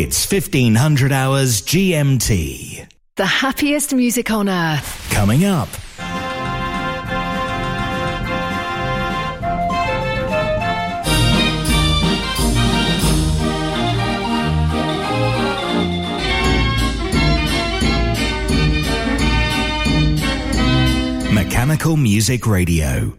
It's 1500 hours GMT. The happiest music on earth. Coming up. Mechanical Music Radio.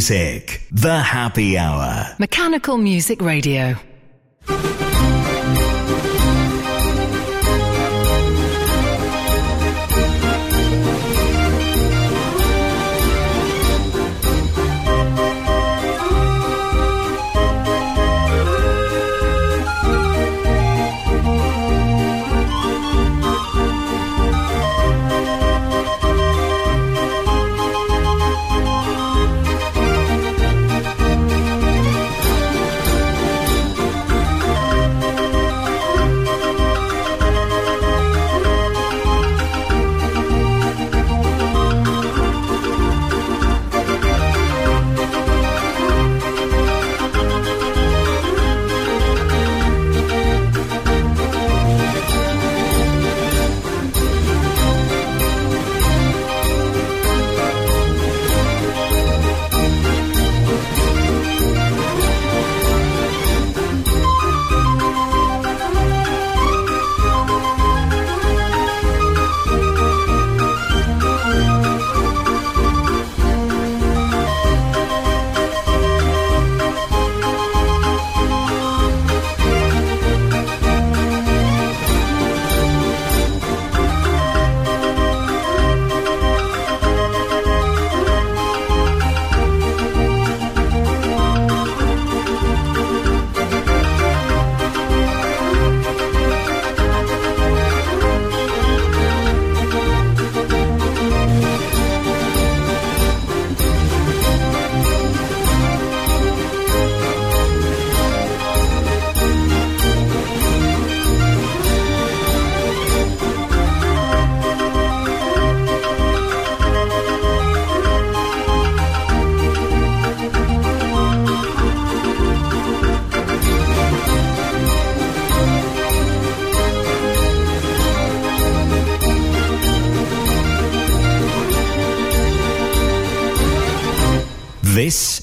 Music, The Happy Hour. Mechanical Music Radio.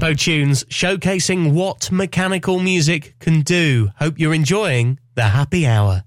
Tempo tunes showcasing what mechanical music can do. Hope you're enjoying the happy hour.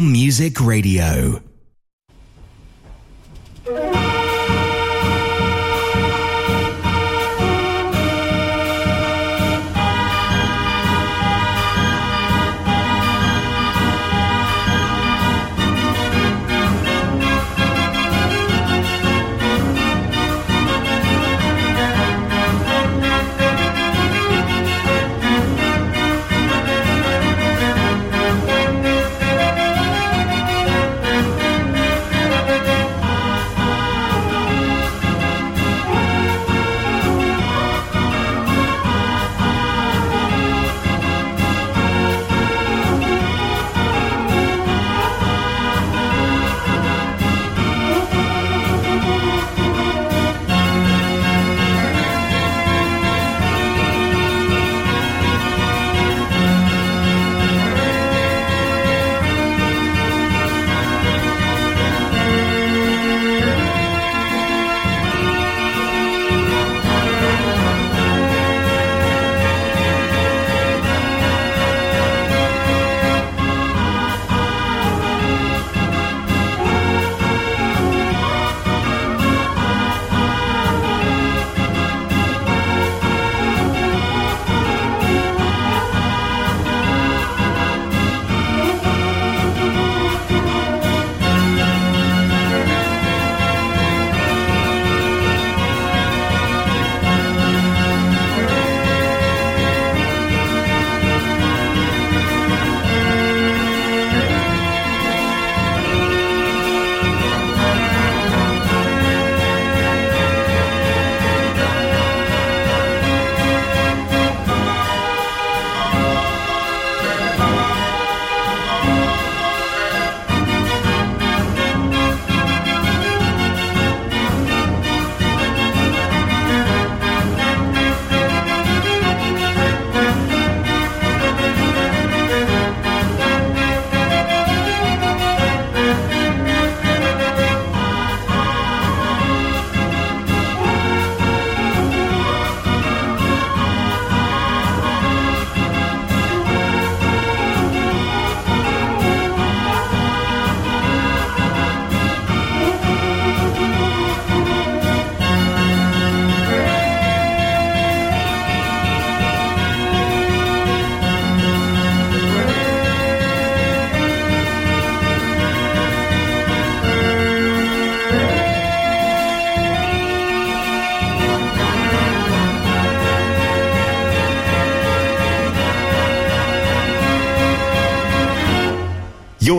Music Radio.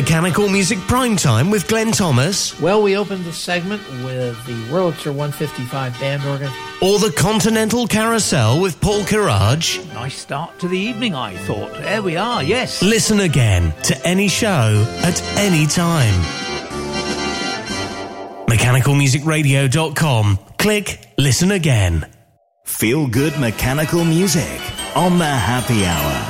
Mechanical Music Prime Time with Glenn Thomas? Well, we opened the segment with the Wurlitzer 155 band organ. Or the Continental Carousel with Paul Kirage? Nice start to the evening, I thought. There we are, yes. Listen again to any show at any time. MechanicalMusicRadio.com. Click Listen Again. Feel good mechanical music on the happy hour.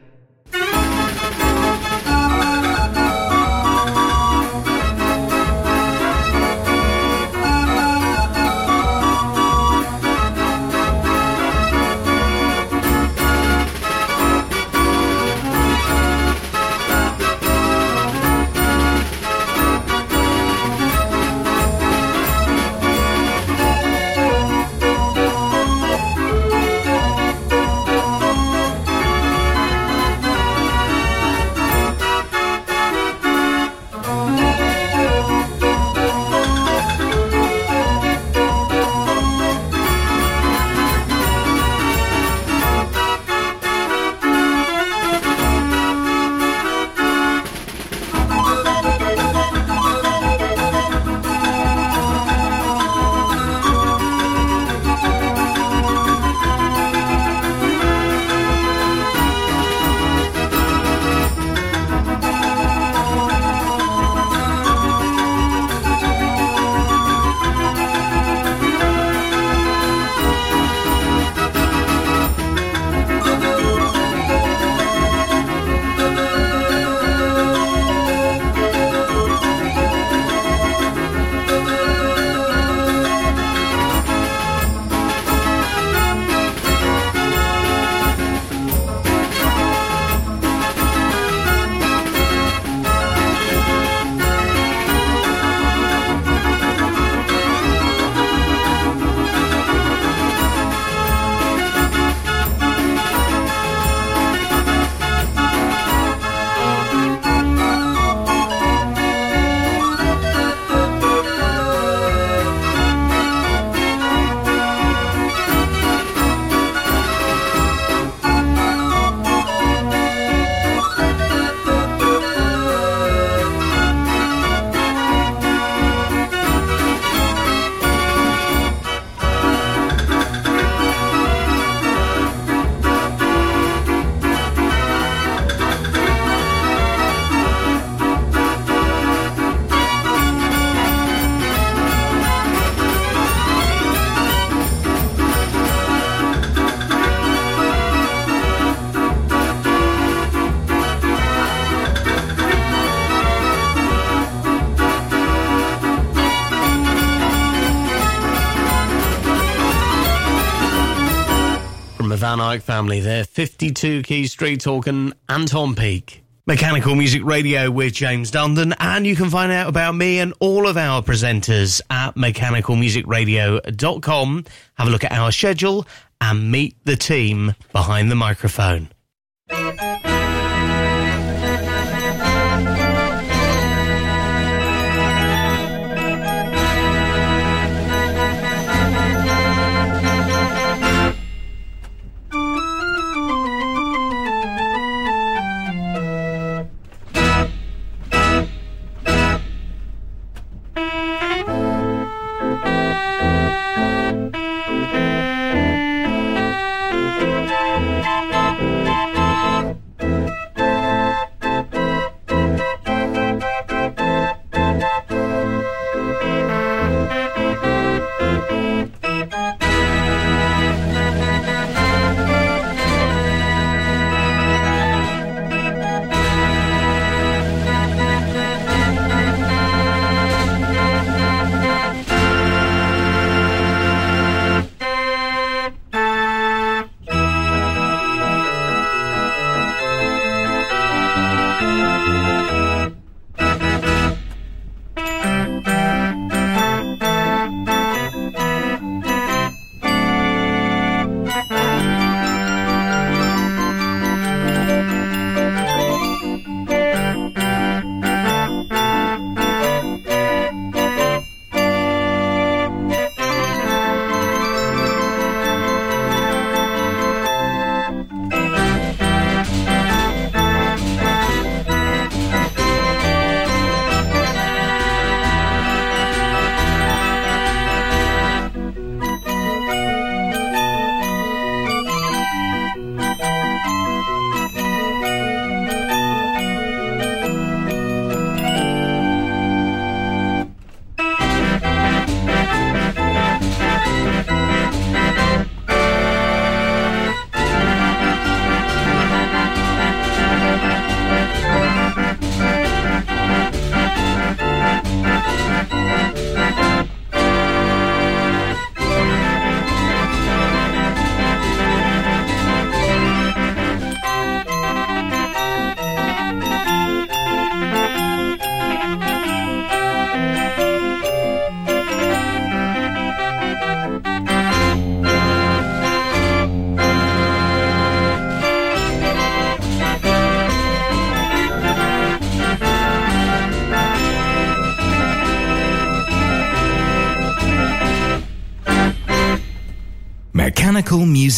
Family there, 52 Key Street talking Anton Peak. Mechanical Music Radio with James Dundon, and you can find out about me and all of our presenters at mechanicalmusicradio.com. Have a look at our schedule and meet the team behind the microphone.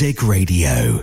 Music Radio.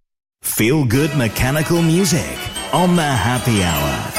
Feel good mechanical music on the happy hour.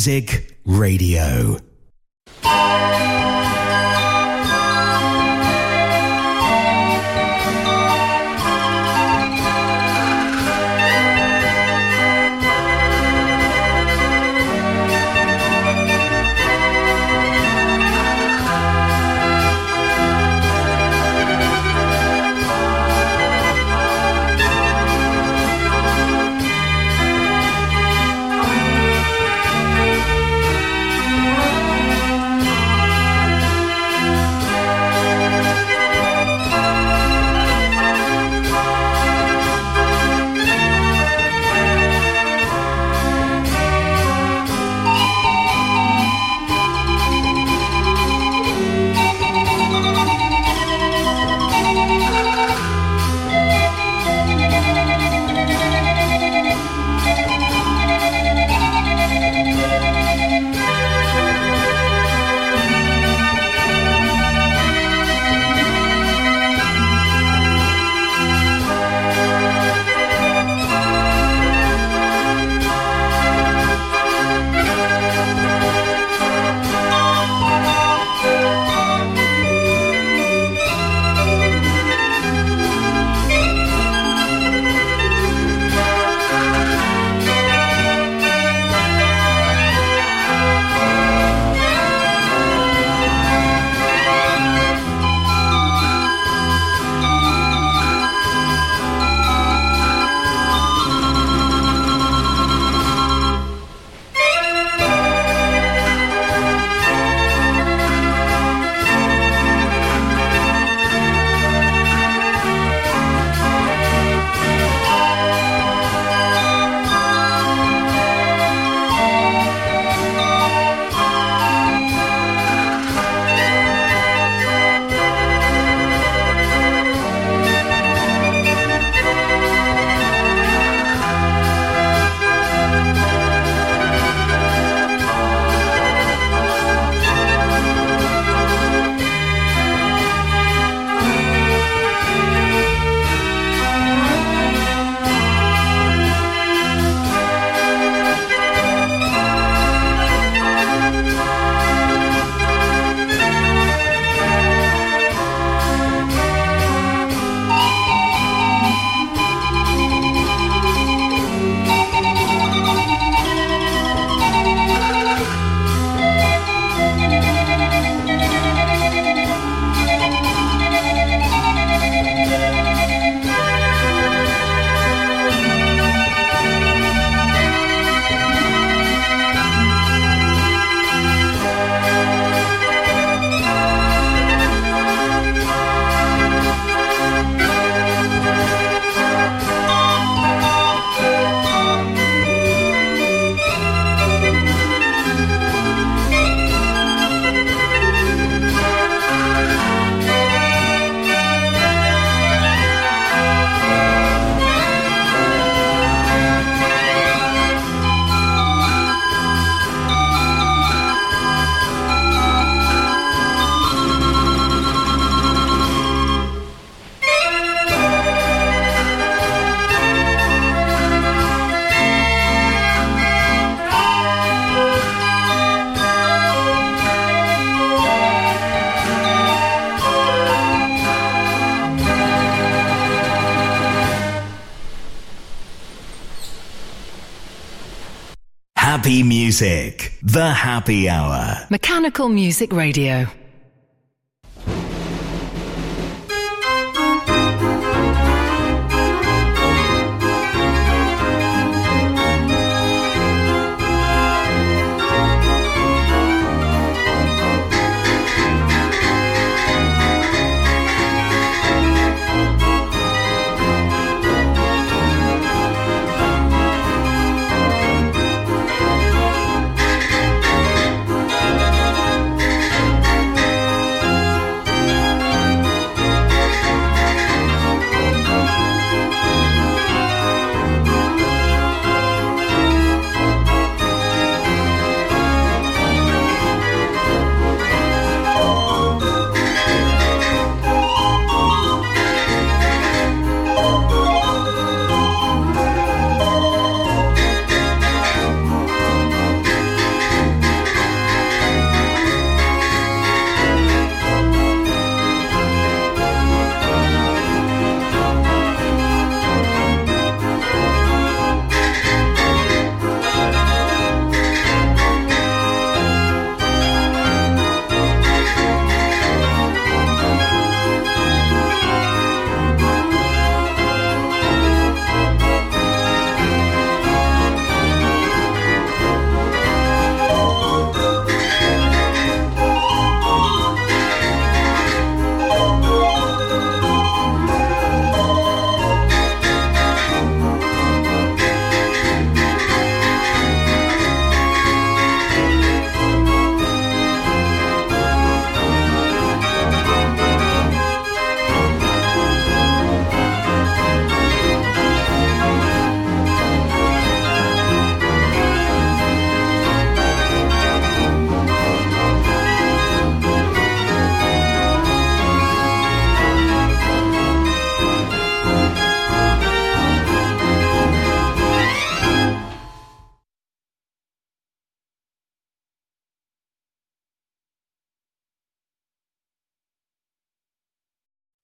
Music The Happy Hour. Mechanical Music Radio.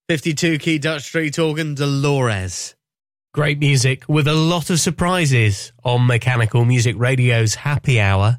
52 key Dutch Street organ Dolores. Great music with a lot of surprises on Mechanical Music Radio's Happy Hour.